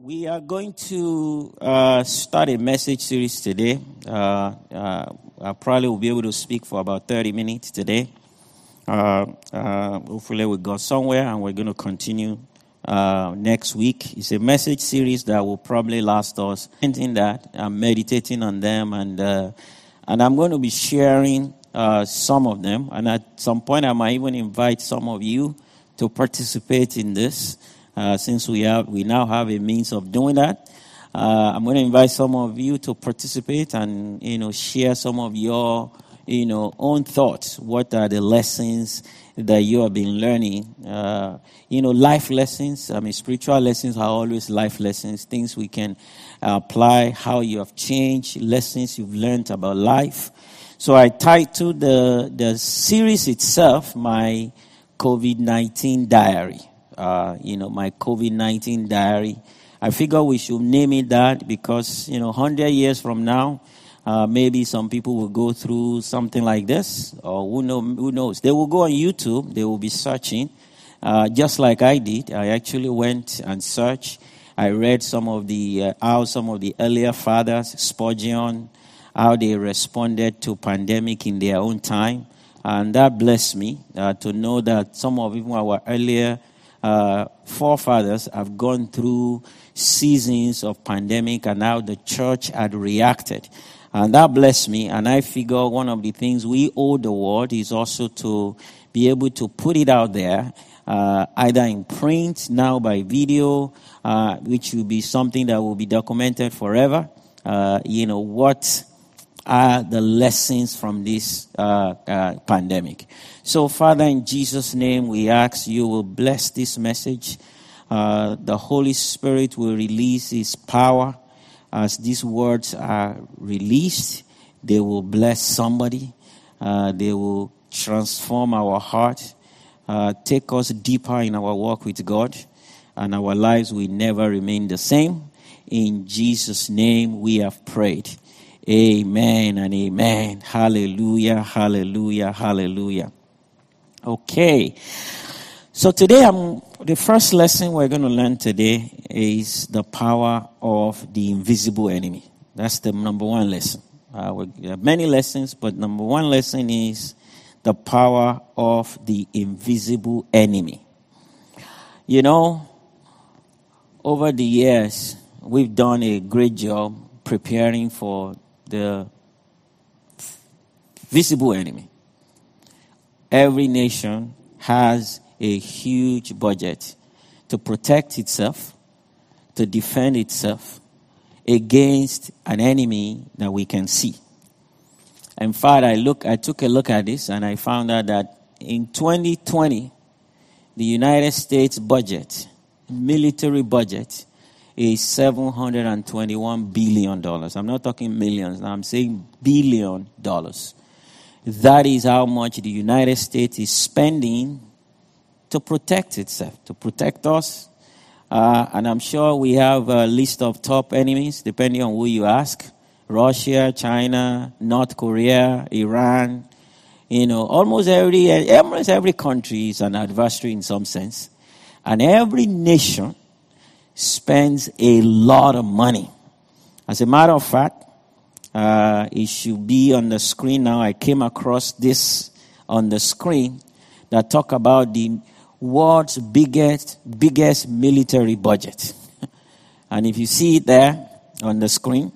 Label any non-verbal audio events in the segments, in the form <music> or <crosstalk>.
We are going to uh, start a message series today. Uh, uh, I probably will be able to speak for about 30 minutes today. Uh, uh, hopefully, we got somewhere and we're going to continue uh, next week. It's a message series that will probably last us. Thinking that I'm meditating on them and and I'm going to be sharing some of them. And at some point, I might even invite some of you to participate in this uh, since we have we now have a means of doing that. Uh, I'm going to invite some of you to participate and you know share some of your you know own thoughts. What are the lessons that you have been learning? Uh, you know, life lessons. I mean, spiritual lessons are always life lessons. Things we can apply. How you have changed. Lessons you've learned about life. So I titled the the series itself my COVID nineteen diary uh, you know, my COVID 19 diary. I figure we should name it that because, you know, 100 years from now, uh, maybe some people will go through something like this, or who, know, who knows. They will go on YouTube, they will be searching, uh, just like I did. I actually went and searched. I read some of the, uh, how some of the earlier fathers, Spurgeon, how they responded to pandemic in their own time. And that blessed me uh, to know that some of even our earlier uh, forefathers have gone through seasons of pandemic and how the church had reacted. And that blessed me. And I figure one of the things we owe the world is also to be able to put it out there, uh, either in print, now by video, uh, which will be something that will be documented forever. Uh, you know, what are the lessons from this uh, uh, pandemic. So, Father, in Jesus' name, we ask you will bless this message. Uh, the Holy Spirit will release His power as these words are released. They will bless somebody. Uh, they will transform our heart, uh, take us deeper in our walk with God, and our lives will never remain the same. In Jesus' name, we have prayed. Amen and amen. Hallelujah, hallelujah, hallelujah. Okay. So today I'm the first lesson we're going to learn today is the power of the invisible enemy. That's the number one lesson. Uh, we have many lessons, but number one lesson is the power of the invisible enemy. You know, over the years, we've done a great job preparing for the visible enemy. Every nation has a huge budget to protect itself, to defend itself against an enemy that we can see. In fact, I look, I took a look at this and I found out that in 2020, the United States budget, military budget, is $721 billion. I'm not talking millions, I'm saying billion dollars. That is how much the United States is spending to protect itself, to protect us. Uh, and I'm sure we have a list of top enemies, depending on who you ask Russia, China, North Korea, Iran. You know, almost every, almost every country is an adversary in some sense. And every nation spends a lot of money. As a matter of fact, uh, it should be on the screen now. I came across this on the screen that talk about the world's biggest biggest military budget. <laughs> and if you see it there on the screen,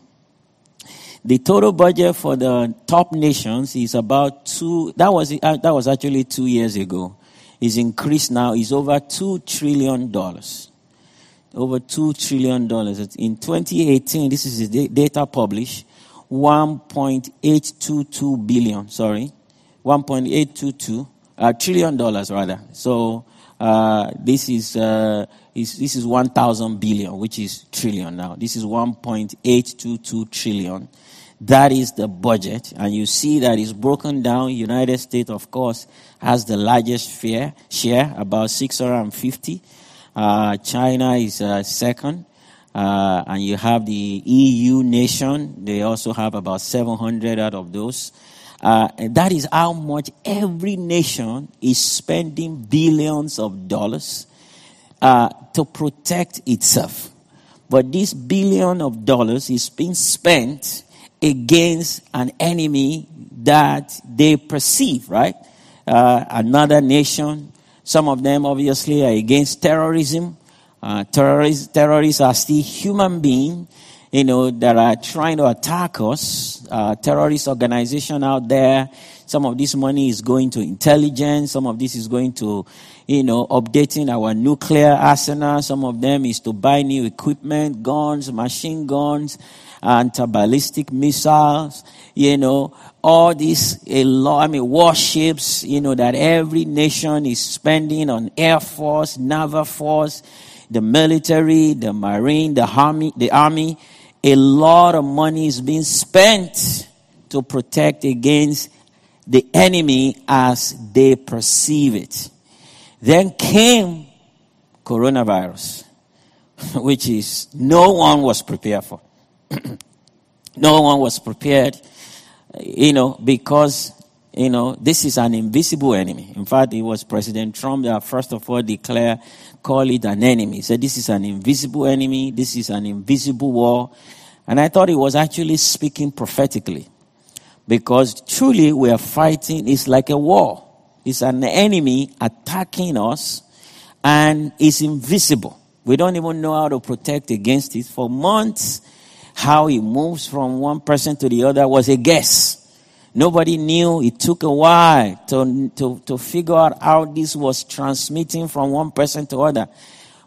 the total budget for the top nations is about two. That was uh, that was actually two years ago. Is increased now. Is over two trillion dollars over $2 trillion. In 2018, this is the data published, 1.822 billion, sorry, 1.822 uh, trillion dollars rather. So Uh, this is, uh, is this is 1,000 billion, which is trillion now. This is 1.822 trillion. That is the budget, and you see that it's broken down. United States, of course, has the largest share, share about 650. Uh, China is uh, second. Uh, and you have the EU nation. They also have about 700 out of those. Uh, that is how much every nation is spending billions of dollars uh, to protect itself. But this billion of dollars is being spent against an enemy that they perceive, right? Uh, another nation. Some of them obviously are against terrorism. Uh, terrorists, terrorists are still human beings, you know, that are trying to attack us. Uh, terrorist organization out there. Some of this money is going to intelligence. Some of this is going to, you know, updating our nuclear arsenal. Some of them is to buy new equipment, guns, machine guns, anti-ballistic missiles, you know, all these, a lot, I mean, warships, you know, that every nation is spending on air force, naval force, the military, the marine, the army, the army, a lot of money is being spent to protect against the enemy as they perceive it. Then came coronavirus, <laughs> which is no one was prepared for. <clears throat> no one was prepared, you know, because you know, this is an invisible enemy. In fact, it was President Trump that first of all declared, call it an enemy. He said, this is an invisible enemy. This is an invisible war. And I thought he was actually speaking prophetically. Because truly we are fighting, it's like a war. It's an enemy attacking us and it's invisible. We don't even know how to protect against it. For months, how it moves from one person to the other was a guess. Nobody knew. It took a while to, to, to figure out how this was transmitting from one person to other.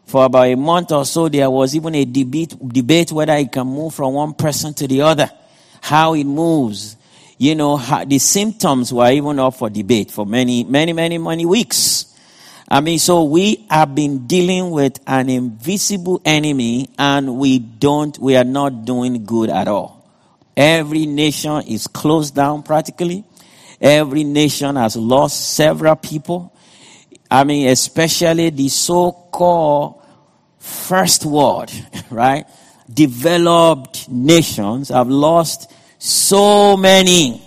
For about a month or so, there was even a debate, debate whether it can move from one person to the other. How it moves. You know, how, the symptoms were even up for debate for many, many, many, many weeks. I mean, so we have been dealing with an invisible enemy and we don't, we are not doing good at all. Every nation is closed down practically. Every nation has lost several people. I mean, especially the so-called first world, <laughs> right? Developed nations have lost so many.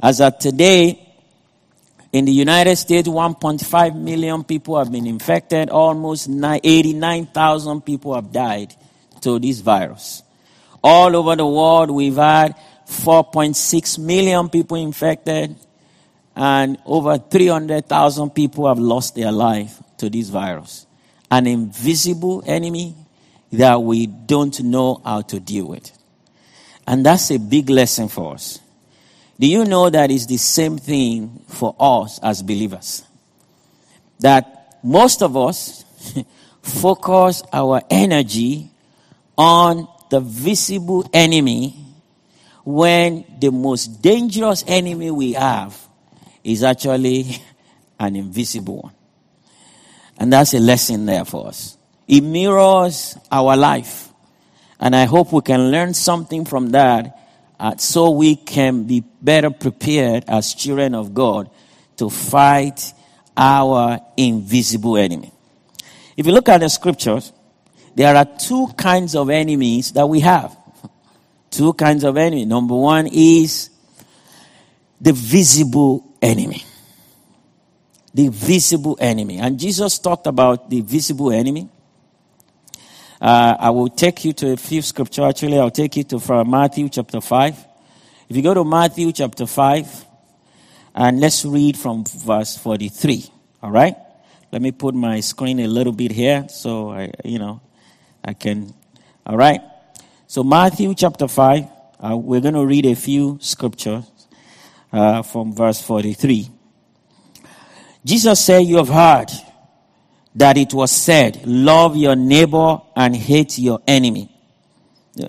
As of today, in the United States, 1.5 million people have been infected. Almost 89,000 people have died to this virus. All over the world, we've had 4.6 million people infected, and over 300,000 people have lost their life to this virus. An invisible enemy that we don't know how to deal with. And that's a big lesson for us. Do you know that it's the same thing for us as believers? That most of us <laughs> focus our energy on the visible enemy when the most dangerous enemy we have is actually <laughs> an invisible one. And that's a lesson there for us. It mirrors our life. And I hope we can learn something from that uh, so we can be better prepared as children of God to fight our invisible enemy. If you look at the scriptures, there are two kinds of enemies that we have. <laughs> Two kinds of enemy. Number one is the visible enemy. The visible enemy. And Jesus talked about the visible enemy. Uh, I will take you to a few scripture. Actually, I'll take you to from Matthew chapter 5. If you go to Matthew chapter 5, and let's read from verse 43. All right? Let me put my screen a little bit here so I, you know, I can. All right. So Matthew chapter 5, uh, we're going to read a few scriptures uh, from verse 43. Jesus said, You have heard that it was said, Love your neighbor and hate your enemy.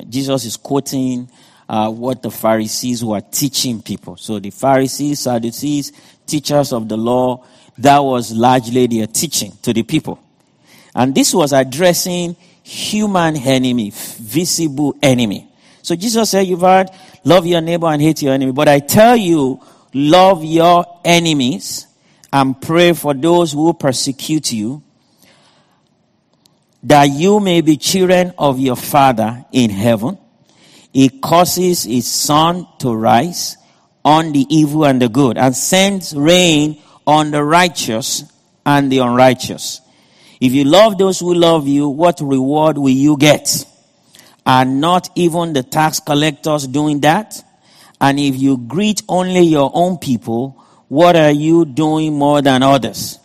Jesus is quoting uh, what the Pharisees were teaching people. So the Pharisees, Sadducees, teachers of the law, that was largely their teaching to the people. And this was addressing human enemy, visible enemy. So Jesus said, You've heard, love your neighbor and hate your enemy. But I tell you, love your enemies and pray for those who persecute you, that you may be children of your Father in heaven. He causes his sun to rise on the evil and the good and sends rain on the righteous and the unrighteous. If you love those who love you, what reward will you get? Are not even the tax collectors doing that? And if you greet only your own people, what are you doing more than others?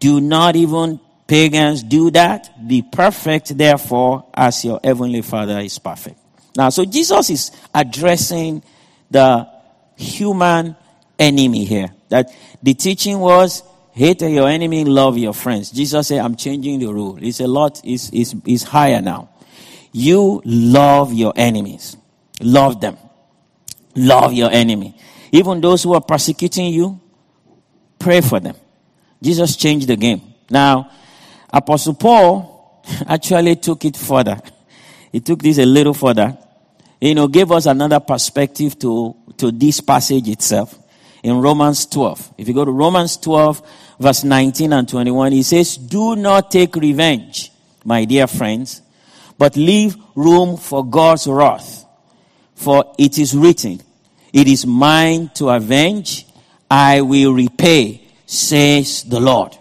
Do not even pagans do that? Be perfect, therefore, as your heavenly Father is perfect. Now, so Jesus is addressing the human enemy here. That the teaching was hate your enemy, love your friends. Jesus said, I'm changing the rule. It's a lot, it's, it's, it's higher now. You love your enemies. Love them. Love your enemy. Even those who are persecuting you, pray for them. Jesus changed the game. Now, Apostle Paul <laughs> actually took it further. He took this a little further. You know, gave us another perspective to, to this passage itself in Romans 12. If you go to Romans 12, verse 19 and 21, he says, Do not take revenge, my dear friends, but leave room for God's wrath. For it is written, It is mine to avenge, I will repay, says the Lord.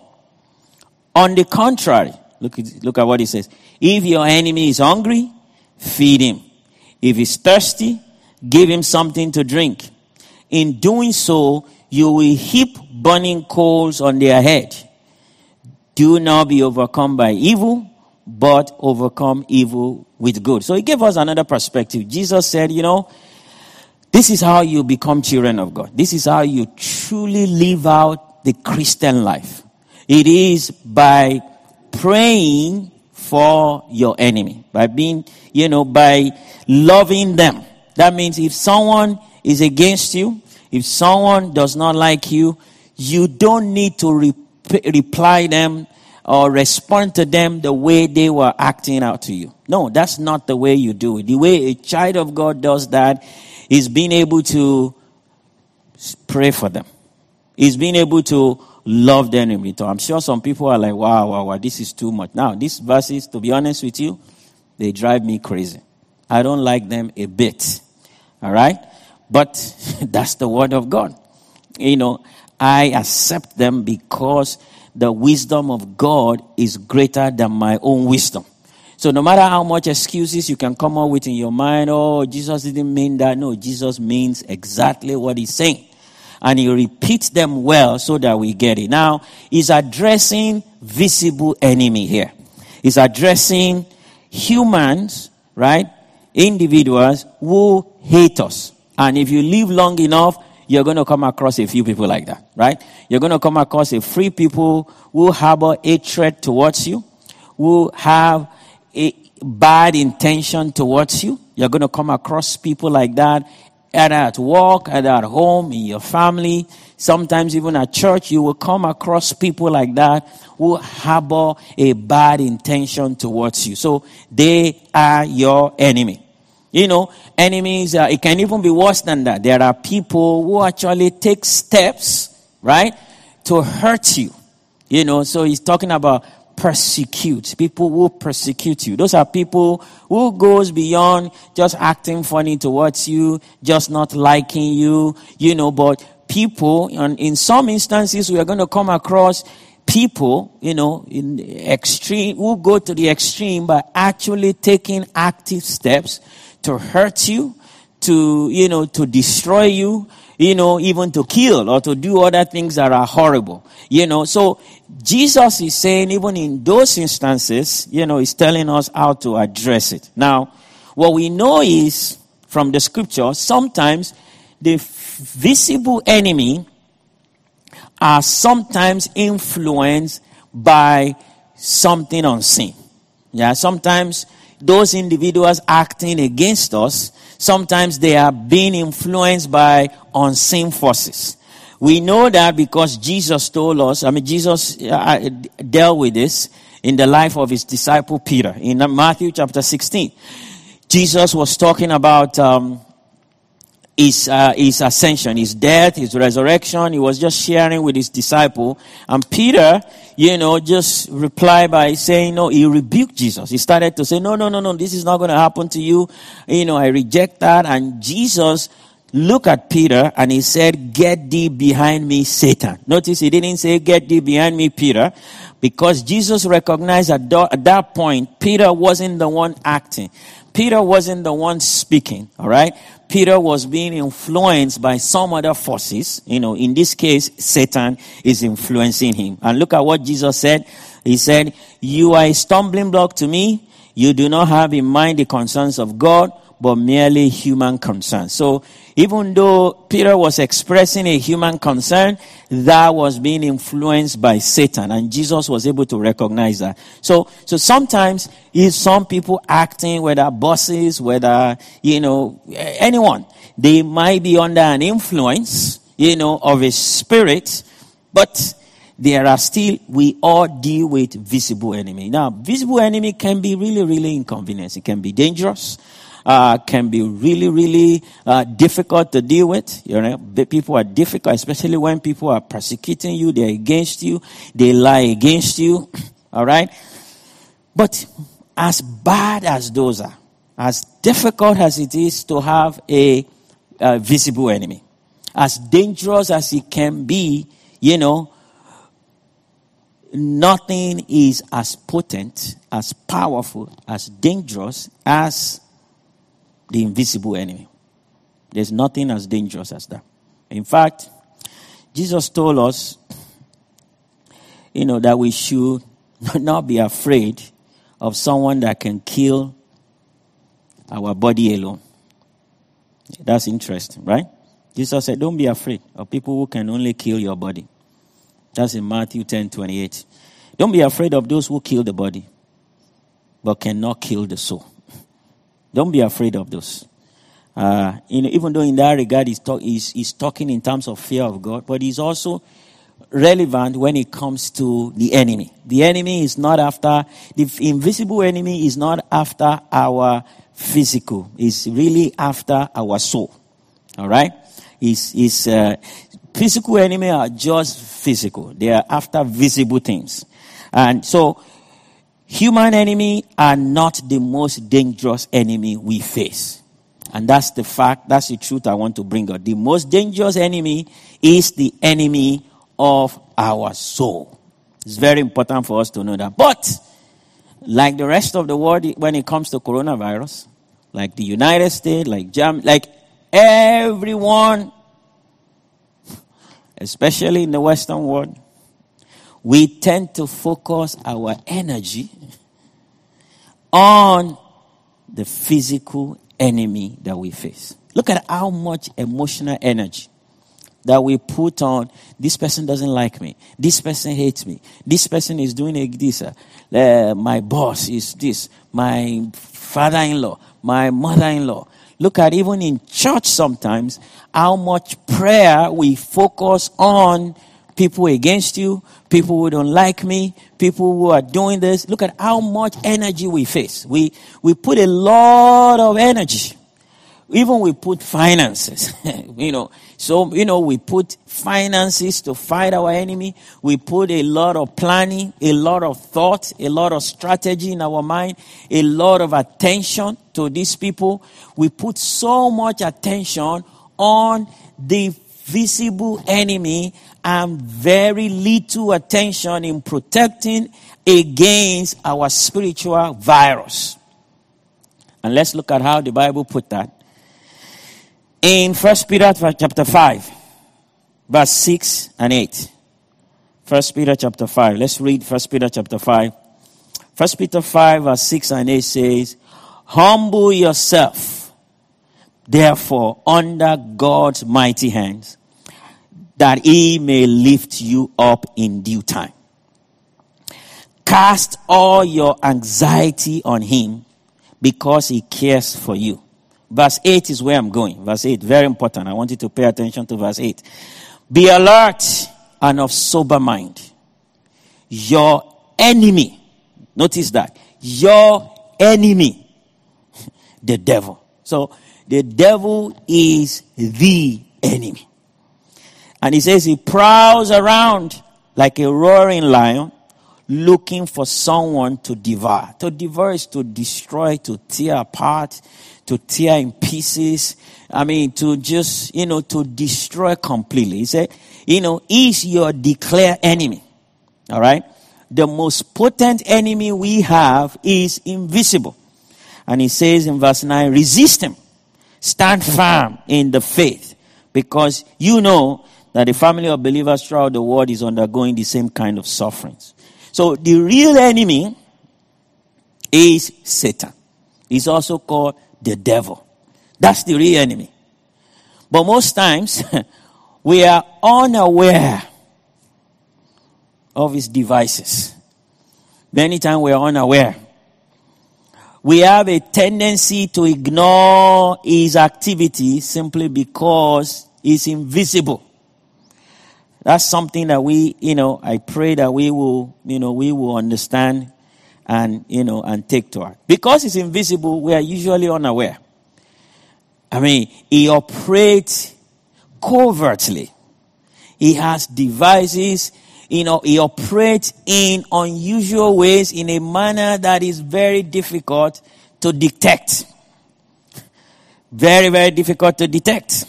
On the contrary, look at, look at what he says. If your enemy is hungry, feed him. If he's thirsty, give him something to drink. In doing so, you will heap burning coals on their head. Do not be overcome by evil, but overcome evil with good. So he gave us another perspective. Jesus said, you know, this is how you become children of God. This is how you truly live out the Christian life. It is by praying for your enemy, by being, you know, by loving them. That means if someone is against you, if someone does not like you, you don't need to re- reply them or respond to them the way they were acting out to you. No, that's not the way you do it. The way a child of God does that is being able to pray for them. Is being able to love the enemy. return. I'm sure some people are like, wow, wow, wow, this is too much. Now, these verses, to be honest with you, they drive me crazy. I don't like them a bit. All right? But <laughs> that's the word of God. You know, I accept them because the wisdom of God is greater than my own wisdom. So no matter how much excuses you can come up with in your mind, oh, Jesus didn't mean that. No, Jesus means exactly what he's saying. And he repeats them well so that we get it. Now, he's addressing visible enemy here. He's addressing humans, right? Individuals who hate us. And if you live long enough, you're going to come across a few people like that, right? You're going to come across a few people who harbor hatred towards you, who have a bad intention towards you. You're going to come across people like that, either at work, either at home, in your family, sometimes even at church. You will come across people like that who harbor a bad intention towards you. So they are your enemy. You know, enemies, uh, it can even be worse than that. There are people who actually take steps, right, to hurt you. You know, so he's talking about persecute. People who persecute you. Those are people who goes beyond just acting funny towards you, just not liking you, you know, but people, and in some instances, we are going to come across people, you know, in extreme, who go to the extreme by actually taking active steps to hurt you, to, you know, to destroy you, you know, even to kill or to do other things that are horrible. You know, so Jesus is saying even in those instances, you know, he's telling us how to address it. Now, what we know is from the scripture, sometimes the visible enemy are sometimes influenced by something unseen. Yeah, sometimes those individuals acting against us, sometimes they are being influenced by unseen forces. We know that because Jesus told us, I mean, Jesus uh, dealt with this in the life of his disciple Peter in Matthew chapter 16. Jesus was talking about um, his, uh, his ascension, his death, his resurrection. He was just sharing with his disciple. And Peter, you know, just replied by saying, no, he rebuked Jesus. He started to say, no, no, no, no, this is not going to happen to you. You know, I reject that. And Jesus looked at Peter and he said, get thee behind me, Satan. Notice he didn't say, get thee behind me, Peter, because Jesus recognized at that point, Peter wasn't the one acting. Peter wasn't the one speaking, all right? Peter was being influenced by some other forces. You know, in this case, Satan is influencing him. And look at what Jesus said. He said, You are a stumbling block to me. You do not have in mind the concerns of God, but merely human concern. So even though Peter was expressing a human concern, that was being influenced by Satan, and Jesus was able to recognize that. So, so sometimes, if some people acting, whether bosses, whether, you know, anyone, they might be under an influence, you know, of a spirit, but there are still, we all deal with visible enemy. Now, visible enemy can be really, really inconvenient. It can be dangerous uh, can be really, really uh, difficult to deal with. You know, people are difficult, especially when people are persecuting you, they're against you, they lie against you. <clears throat> All right? But as bad as those are, as difficult as it is to have a, a visible enemy, as dangerous as it can be, you know, nothing is as potent, as powerful, as dangerous as the invisible enemy. There's nothing as dangerous as that. In fact, Jesus told us, you know, that we should <laughs> not be afraid of someone that can kill our body alone. That's interesting, right? Jesus said, Don't be afraid of people who can only kill your body. That's in Matthew 10 28. Don't be afraid of those who kill the body, but cannot kill the soul. Don't be afraid of those. Uh, you know, even though in that regard he's, talk, he's, he's talking in terms of fear of God, but he's also relevant when it comes to the enemy. The enemy is not after, the invisible enemy is not after our physical. It's really after our soul. All right? Is is uh, physical enemy are just physical. They are after visible things. And so Human enemy are not the most dangerous enemy we face. And that's the fact, that's the truth I want to bring out. The most dangerous enemy is the enemy of our soul. It's very important for us to know that. But, like the rest of the world, when it comes to coronavirus, like the United States, like Jam, like everyone, especially in the Western world, we tend to focus our energy on the physical enemy that we face. Look at how much emotional energy that we put on this person doesn't like me, this person hates me, this person is doing this, uh, my boss is this, my father in law, my mother in law. Look at even in church sometimes how much prayer we focus on people against you, people who don't like me, people who are doing this. Look at how much energy we face. We, we put a lot of energy. Even we put finances, <laughs> you know. So, you know, we put finances to fight our enemy. We put a lot of planning, a lot of thought, a lot of strategy in our mind, a lot of attention to these people. We put so much attention on the visible enemy and very little attention in protecting against our spiritual virus. And let's look at how the Bible put that. In 1 Peter chapter 5, verse 6 and 8. 1 Peter chapter 5. Let's read 1 Peter chapter 5. 1 Peter 5, verse 6 and 8 says, Humble yourself, therefore, under God's mighty hands that he may lift you up in due time. Cast all your anxiety on him because he cares for you. Verse 8 is where I'm going. Verse 8, very important. I want you to pay attention to verse 8. Be alert and of sober mind. Your enemy, notice that, your enemy, <laughs> the devil. So, the devil is the enemy. And he says he prowls around like a roaring lion looking for someone to devour. To devour is to destroy, to tear apart, to tear in pieces. I mean, to just, you know, to destroy completely. He said, you know, is your declared enemy. All right? The most potent enemy we have is invisible. And he says in verse 9, resist him. Stand firm in the faith. Because you know that the family of believers throughout the world is undergoing the same kind of sufferings. So the real enemy is Satan. He's also called the devil. That's the real enemy. But most times, <laughs> we are unaware of his devices. Many times we are unaware. We have a tendency to ignore his activity simply because he's invisible. That's something that we, you know, I pray that we will, you know, we will understand and, you know, and take to heart. Because it's invisible, we are usually unaware. I mean, he operates covertly. He has devices, you know, he operates in unusual ways in a manner that is very difficult to detect. Very, very difficult to detect.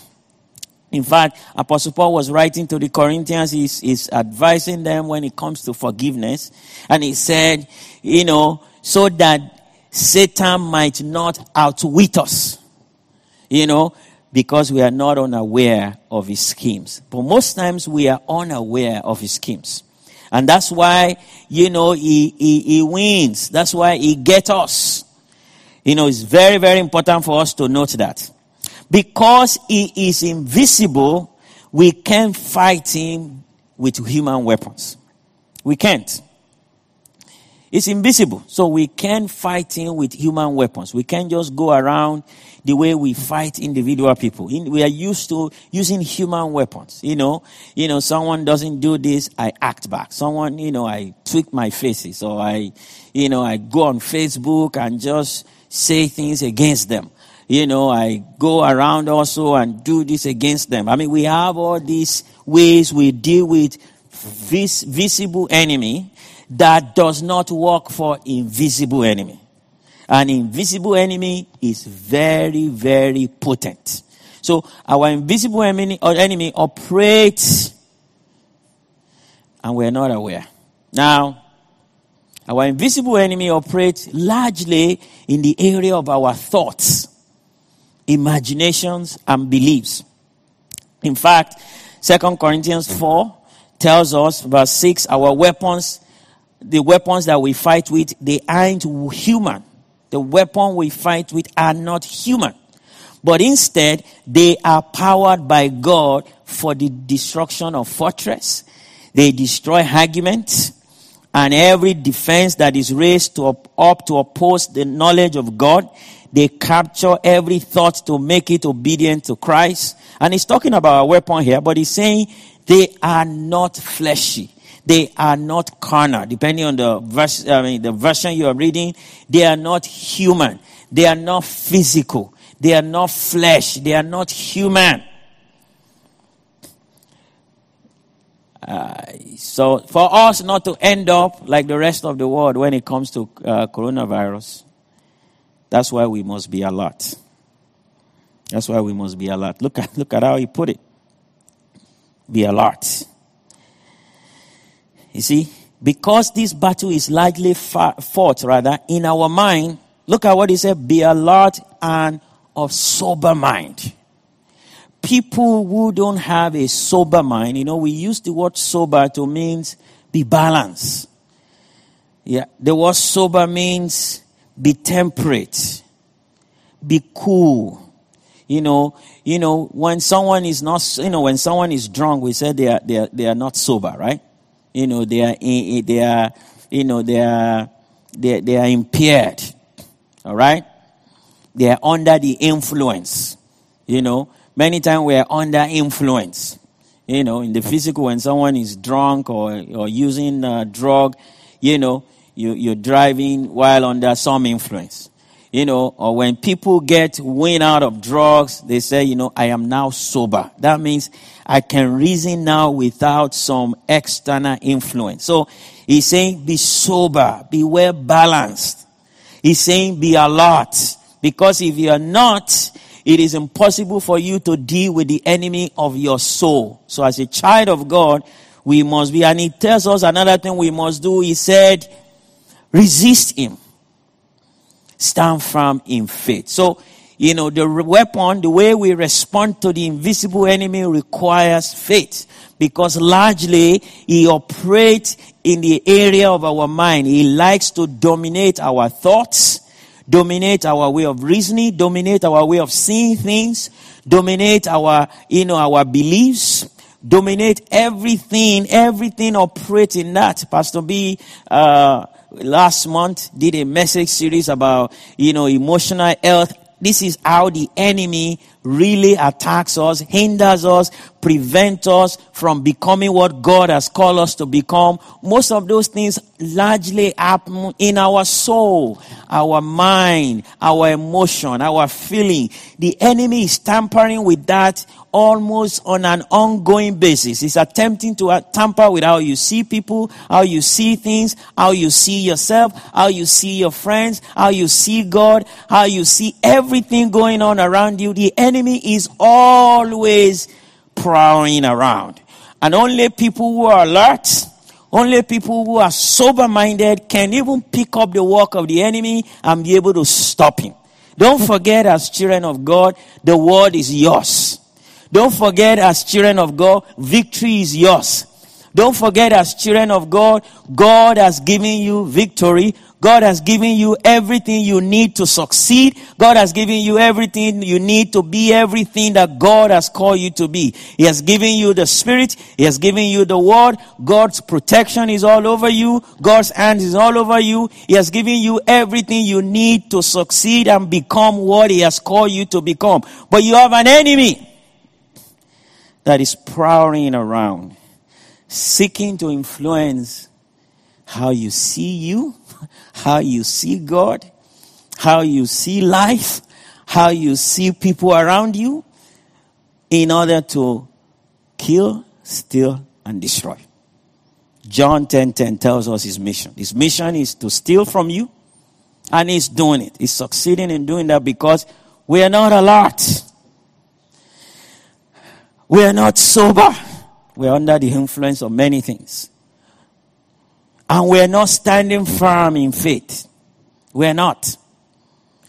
In fact, Apostle Paul was writing to the Corinthians, he's, he's advising them when it comes to forgiveness. And he said, you know, so that Satan might not outwit us. You know, because we are not unaware of his schemes. But most times we are unaware of his schemes. And that's why, you know, he, he, he wins. That's why he gets us. You know, it's very, very important for us to note that. Because he is invisible, we can't fight him with human weapons. We can't. It's invisible, so we can't fight him with human weapons. We can't just go around the way we fight individual people. We are used to using human weapons. You know, you know, someone doesn't do this, I act back. Someone, you know, I tweak my faces, or I, you know, I go on Facebook and just say things against them you know, I go around also and do this against them. I mean, we have all these ways we deal with vis- visible enemy that does not work for invisible enemy. An invisible enemy is very, very potent. So our invisible enemy, or enemy operates and we're not aware. Now, our invisible enemy operates largely in the area of our thoughts imaginations, and beliefs. In fact, Second Corinthians 4 tells us, verse 6, our weapons, the weapons that we fight with, they aren't human. The weapon we fight with are not human. But instead, they are powered by God for the destruction of fortress. They destroy arguments and every defense that is raised to up, up to oppose the knowledge of God. They capture every thought to make it obedient to Christ. And he's talking about a weapon here, but he's saying they are not fleshy. They are not carnal. Depending on the verse, I mean, the version you are reading, they are not human. They are not physical. They are not flesh. They are not human. Uh, so for us not to end up like the rest of the world when it comes to uh, coronavirus, that's why we must be alert. That's why we must be alert. Look at, look at how he put it. Be alert. You see, because this battle is largely fought rather in our mind, look at what he said, be alert and of sober mind. People who don't have a sober mind, you know, we use the word sober to means be balanced. Yeah, the word sober means be temperate, be cool. You know, you know, when someone is not, you know, when someone is drunk, we say they are, they are, they are not sober, right? You know, they are, they are, you know, they are, they, they are impaired. All right? they are under the influence. You know, many times we are under influence. You know, in the physical, when someone is drunk or, or using a drug, you know, you, you're driving while under some influence. You know, or when people get wind out of drugs, they say, you know, I am now sober. That means I can reason now without some external influence. So he's saying, be sober, be well balanced. He's saying, be alert. Because if you are not, it is impossible for you to deal with the enemy of your soul. So as a child of God, we must be, and he tells us another thing we must do. He said, resist him. Stand firm in faith. So, you know, the weapon, the way we respond to the invisible enemy requires faith because largely he operates in the area of our mind. He likes to dominate our thoughts dominate our way of reasoning, dominate our way of seeing things, dominate our, you know, our beliefs, dominate everything, everything operate in that. Pastor B, uh, last month did a message series about, you know, emotional health. This is how the enemy really attacks us, hinders us, prevents us from becoming what God has called us to become. Most of those things largely happen in our soul, our mind, our emotion, our feeling. The enemy is tampering with that almost on an ongoing basis. He's attempting to tamper with how you see people, how you see things, how you see yourself, how you see your friends, how you see God, how you see everything going on around you. The enemy is always prowling around. And only people who are alert, only people who are sober minded can even pick up the work of the enemy and be able to stop him. Don't forget, as children of God, the word is yours. Don't forget, as children of God, victory is yours. Don't forget, as children of God, God has given you victory. God has given you everything you need to succeed. God has given you everything you need to be everything that God has called you to be. He has given you the Spirit. He has given you the Word. God's protection is all over you. God's hand is all over you. He has given you everything you need to succeed and become what He has called you to become. But you have an enemy that is prowling around, seeking to influence how you see you, <laughs> how you see God, how you see life, how you see people around you, in order to kill, steal, and destroy. John 10:10 10, 10 tells us his mission. His mission is to steal from you, and he's doing it. He's succeeding in doing that because we are not alert. We are not sober. We are under the influence of many things. And we are not standing firm in faith. We are not.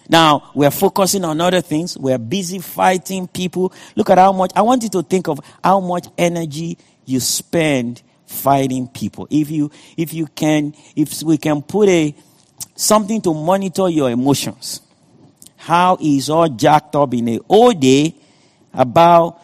Now, we are focusing on other things. We are busy fighting people. Look at how much, I want you to think of how much energy you spend fighting people. If you, if you can, if we can put a, something to monitor your emotions. How is all jacked up in a whole day about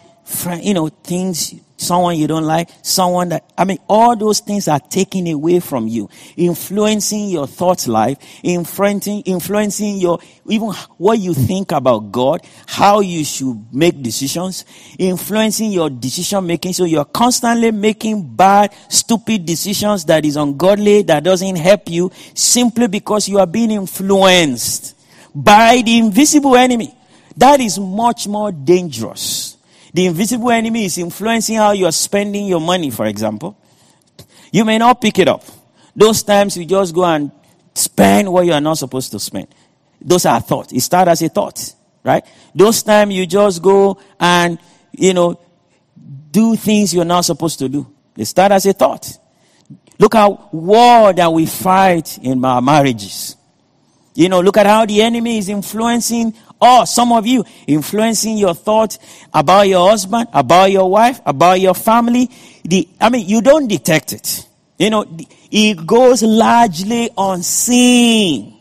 you know, things, someone you don't like, someone that, I mean, all those things are taken away from you, influencing your thoughts life, influencing, influencing your, even what you think about God, how you should make decisions, influencing your decision making. So you're constantly making bad, stupid decisions that is ungodly, that doesn't help you, simply because you are being influenced by the invisible enemy. That is much more dangerous the invisible enemy is influencing how you're spending your money, for example. You may not pick it up. Those times you just go and spend what you are not supposed to spend. Those are thoughts. It starts as a thought, right? Those times you just go and, you know, do things you're not supposed to do. They start as a thought. Look at war that we fight in our marriages. You know, look at how the enemy is influencing or some of you influencing your thoughts about your husband, about your wife, about your family. The, I mean, you don't detect it. You know, it goes largely unseen.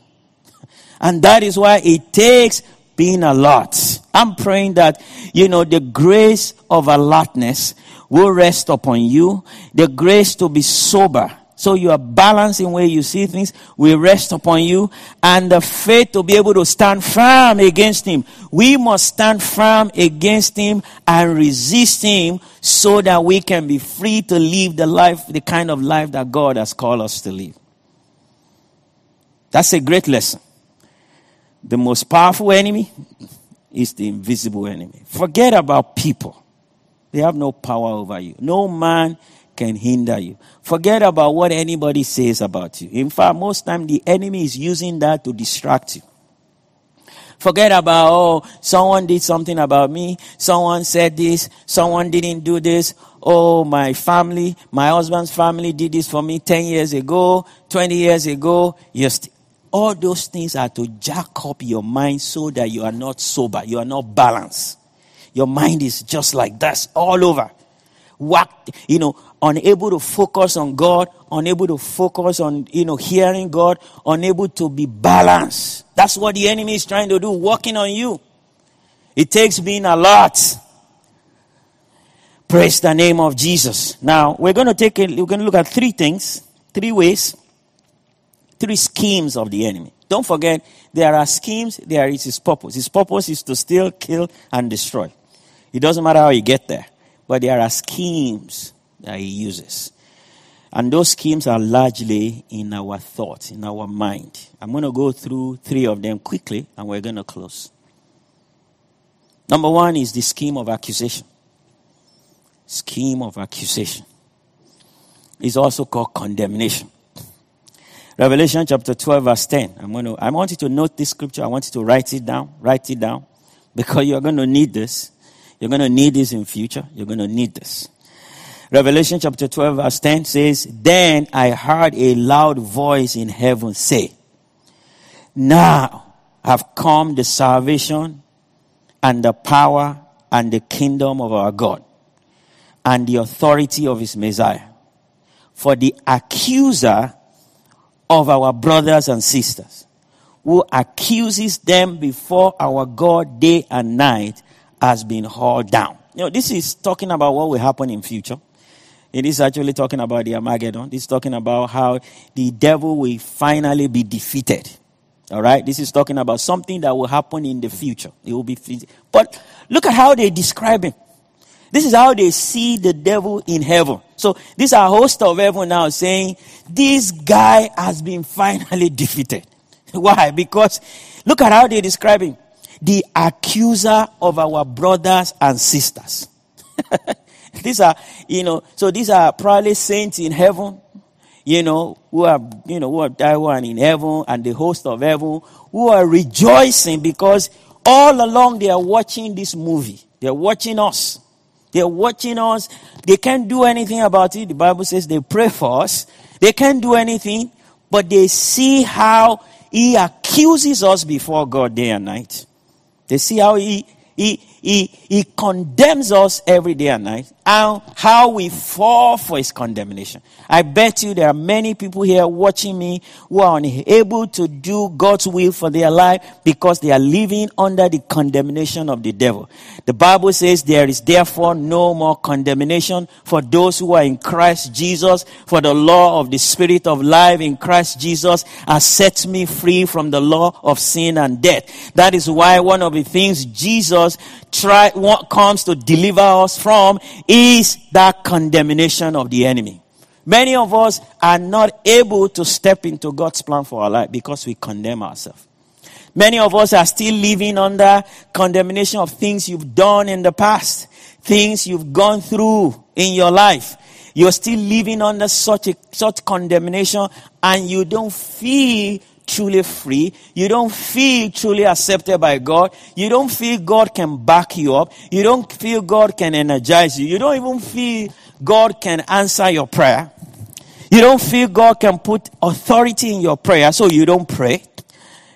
And that is why it takes being alert. I'm praying that, you know, the grace of alertness will rest upon you. The grace to be sober So you are balancing where you see things will rest upon you and the faith to be able to stand firm against him. We must stand firm against him and resist him so that we can be free to live the life, the kind of life that God has called us to live. That's a great lesson. The most powerful enemy is the invisible enemy. Forget about people. They have no power over you. No man can hinder you. Forget about what anybody says about you. In fact, most time the enemy is using that to distract you. Forget about, oh, someone did something about me. Someone said this. Someone didn't do this. Oh, my family, my husband's family did this for me 10 years ago, 20 years ago. Just all those things are to jack up your mind so that you are not sober. You are not balanced. Your mind is just like that all over. Whacked, you know, unable to focus on God, unable to focus on, you know, hearing God, unable to be balanced. That's what the enemy is trying to do, working on you. It takes being alert. Praise the name of Jesus. Now, we're going to take a, we're going to look at three things, three ways, three schemes of the enemy. Don't forget, there are schemes, there is his purpose. His purpose is to steal, kill, and destroy. It doesn't matter how you get there, but there are schemes that he uses. And those schemes are largely in our thoughts, in our mind. I'm going to go through three of them quickly and we're going to close. Number one is the scheme of accusation. Scheme of accusation is also called condemnation. Revelation chapter 12, verse 10. I'm going to, I want you to note this scripture. I want you to write it down. Write it down. Because you're going to need this. You're going to need this in future. You're going to need this. Revelation chapter 12 verse 10 says, Then I heard a loud voice in heaven say, Now have come the salvation and the power and the kingdom of our God and the authority of his Messiah. For the accuser of our brothers and sisters who accuses them before our God day and night has been hauled down. You know, this is talking about what will happen in future. It is actually talking about the Armageddon. This is talking about how the devil will finally be defeated. All right. This is talking about something that will happen in the future. It will be, but look at how they describe him. This is how they see the devil in heaven. So these are host of heaven now saying, this guy has been finally <laughs> defeated. Why? Because look at how they describe him. The accuser of our brothers and sisters. <laughs> these are, you know, so these are probably saints in heaven, you know, who are, you know, who are died in heaven and the host of heaven who are rejoicing because all along they are watching this movie. They're watching us. They're watching us. They can't do anything about it. The Bible says they pray for us. They can't do anything, but they see how he accuses us before God day and night. They see how he, he, he, he condemns us every day and night and how we fall for his condemnation. I bet you there are many people here watching me who are unable to do God's will for their life because they are living under the condemnation of the devil. The Bible says there is therefore no more condemnation for those who are in Christ Jesus, for the law of the Spirit of life in Christ Jesus has set me free from the law of sin and death. That is why one of the things Jesus try, what comes to deliver us from is that condemnation of the enemy. Many of us are not able to step into God's plan for our life because we condemn ourselves. Many of us are still living under condemnation of things you've done in the past, things you've gone through in your life. You're still living under such a, such condemnation and you don't feel truly free. You don't feel truly accepted by God. You don't feel God can back you up. You don't feel God can energize you. You don't even feel God can answer your prayer. You don't feel God can put authority in your prayer, so you don't pray.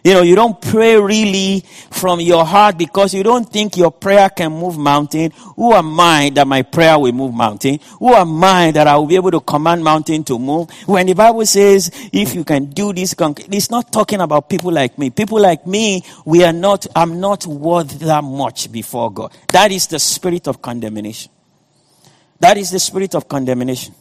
You know, you don't pray really from your heart because you don't think your prayer can move mountain. Who am I that my prayer will move mountain? Who am I that I will be able to command mountain to move? When the Bible says, if you can do this, it's not talking about people like me. People like me, we are not, I'm not worth that much before God. That is the spirit of condemnation. That is the spirit of condemnation.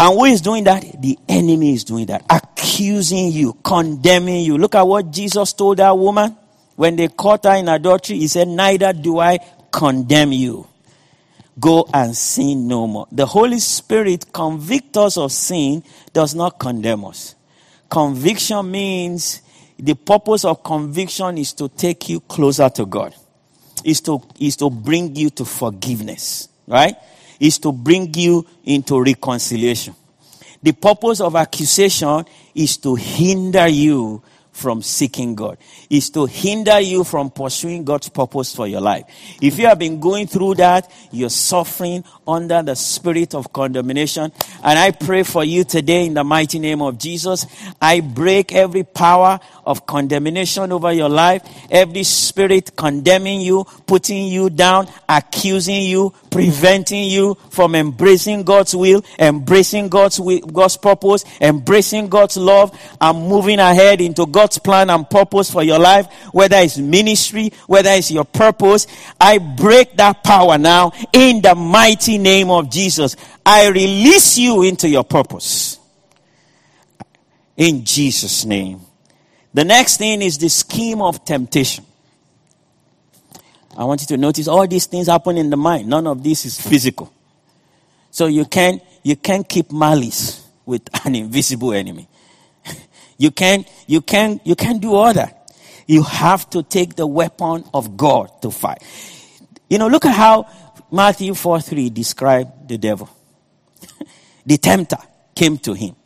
And who is doing that? The enemy is doing that. Accusing you, condemning you. Look at what Jesus told that woman when they caught her in adultery. He said, Neither do I condemn you. Go and sin no more. The Holy Spirit convict us of sin, does not condemn us. Conviction means the purpose of conviction is to take you closer to God. Is to, is to bring you to forgiveness. Right? Is to bring you into reconciliation. The purpose of accusation is to hinder you from seeking God, is to hinder you from pursuing God's purpose for your life. If you have been going through that, you're suffering under the spirit of condemnation. And I pray for you today in the mighty name of Jesus. I break every power of condemnation over your life, every spirit condemning you, putting you down, accusing you, preventing you from embracing God's will, embracing God's will, God's purpose, embracing God's love, and moving ahead into God's plan and purpose for your life, whether it's ministry, whether it's your purpose. I break that power now in the mighty name of Jesus. I release you into your purpose. In Jesus' name. The next thing is the scheme of temptation. I want you to notice all these things happen in the mind. None of this is physical. So you can't, you can't keep malice with <laughs> an invisible enemy. <laughs> you can't, you can't, you can't do all that. You have to take the weapon of God to fight. You know, look at how Matthew 4 3 described the devil. <laughs> the tempter came to him.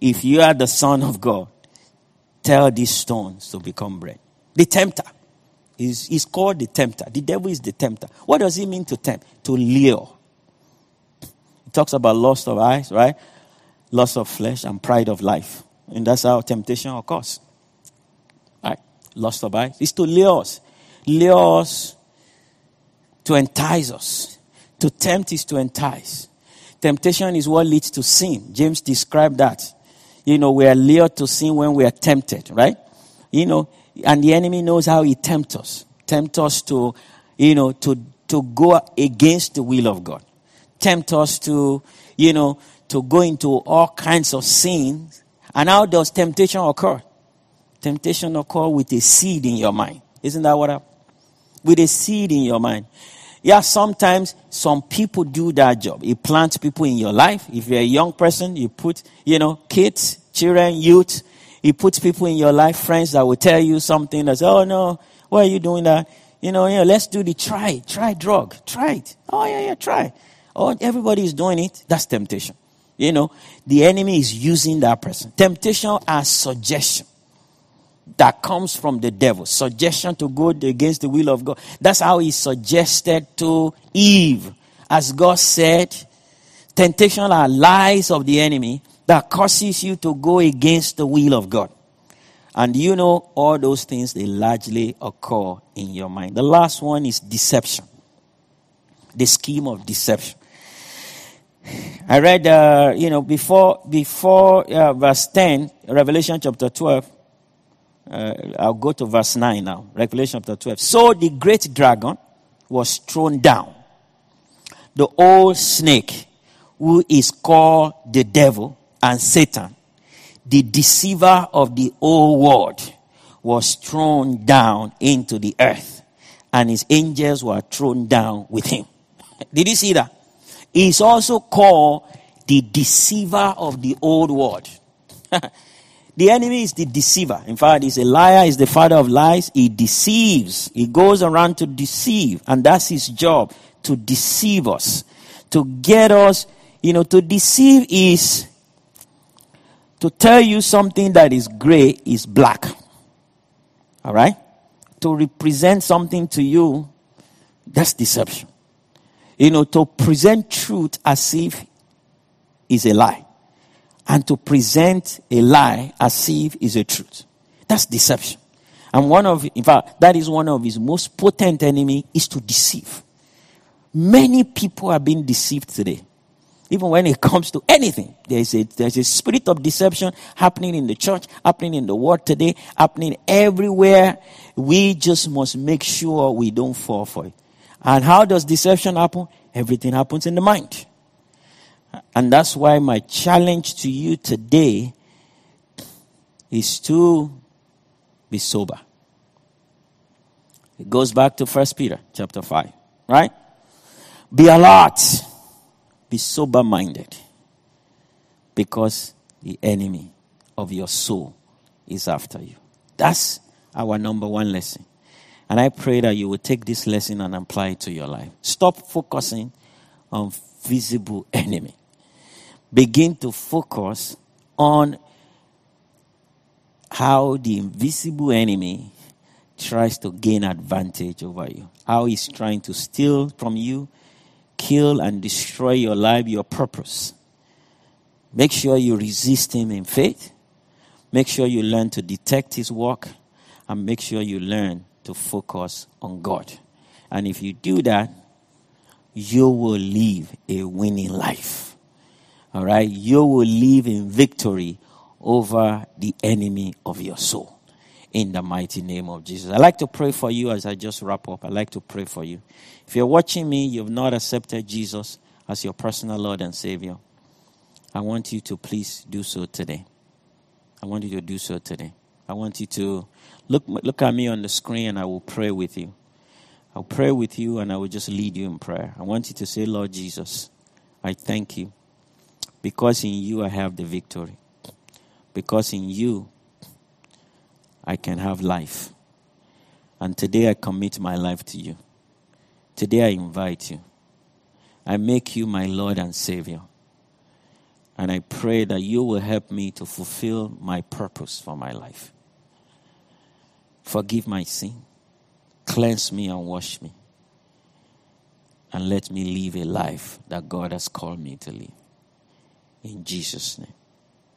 If you are the son of God, tell these stones to become bread. The tempter. is is called the tempter. The devil is the tempter. What does he mean to tempt? To lure. It talks about lust of eyes, right? Lust of flesh and pride of life. And that's how temptation occurs. Right? Lust of eyes. It's to lure us. Lure us to entice us. To tempt is to entice. Temptation is what leads to sin. James described that you know, we are lured to sin when we are tempted, right? You know, and the enemy knows how he tempts us. Tempt us to, you know, to, to go against the will of God. Tempt us to, you know, to go into all kinds of sins. And how does temptation occur? Temptation occur with a seed in your mind. Isn't that what happened? With a seed in your mind. Yeah, sometimes some people do that job. You plant people in your life. If you're a young person, you put, you know, kids, children, youth. You put people in your life, friends that will tell you something that's, oh no, why are you doing that? You know, yeah, let's do the try, try drug, try it. Oh yeah, yeah, try. Oh, everybody is doing it. That's temptation. You know, the enemy is using that person. Temptation as suggestion that comes from the devil. Suggestion to go against the will of God. That's how he suggested to Eve. As God said, temptation are lies of the enemy that causes you to go against the will of God. And you know, all those things, they largely occur in your mind. The last one is deception. The scheme of deception. I read, uh, you know, before, before uh, verse 10, Revelation chapter 12, uh, I'll go to verse 9 now. Revelation chapter 12. So the great dragon was thrown down. The old snake, who is called the devil and Satan, the deceiver of the whole world, was thrown down into the earth. And his angels were thrown down with him. <laughs> Did you see that? He's also called the deceiver of the old world. <laughs> The enemy is the deceiver. In fact, he's a liar, he's the father of lies. He deceives. He goes around to deceive. And that's his job, to deceive us. To get us, you know, to deceive is to tell you something that is gray is black. All right? To represent something to you, that's deception. You know, to present truth as if is a lie and to present a lie as if it's a truth. That's deception. And one of, in fact, that is one of his most potent enemy is to deceive. Many people are being deceived today. Even when it <laughs> comes to anything, there's a, there's a spirit of deception happening in the church, happening in the world today, happening everywhere. We just must make sure we don't fall for it. And how does deception happen? Everything happens in the mind. And that's why my challenge to you today is to be sober. It goes back to First Peter chapter 5, right? Be alert, be sober minded, because the enemy of your soul is after you. That's our number one lesson. And I pray that you will take this lesson and apply it to your life. Stop focusing on visible enemy. Begin to focus on how the invisible enemy tries to gain advantage over you. How he's trying to steal from you, kill and destroy your life, your purpose. Make sure you resist him in faith. Make sure you learn to detect his work and make sure you learn to focus on God. And if you do that, you will live a winning life. All right? You will live in victory over the enemy of your soul. In the mighty name of Jesus. I like to pray for you as I just wrap up. I like to pray for you. If you're watching me, you've not accepted Jesus as your personal Lord and Savior. I want you to please do so today. I want you to do so today. I want you to look, look at me on the screen and I will pray with you. I'll pray with you and I will just lead you in prayer. I want you to say, Lord Jesus, I thank you because in you I have the victory. Because in you I can have life. And today I commit my life to you. Today I invite you. I make you my Lord and Savior. And I pray that you will help me to fulfill my purpose for my life. Forgive my sin. Cleanse me and wash me. And let me live a life that God has called me to live. In Jesus' name.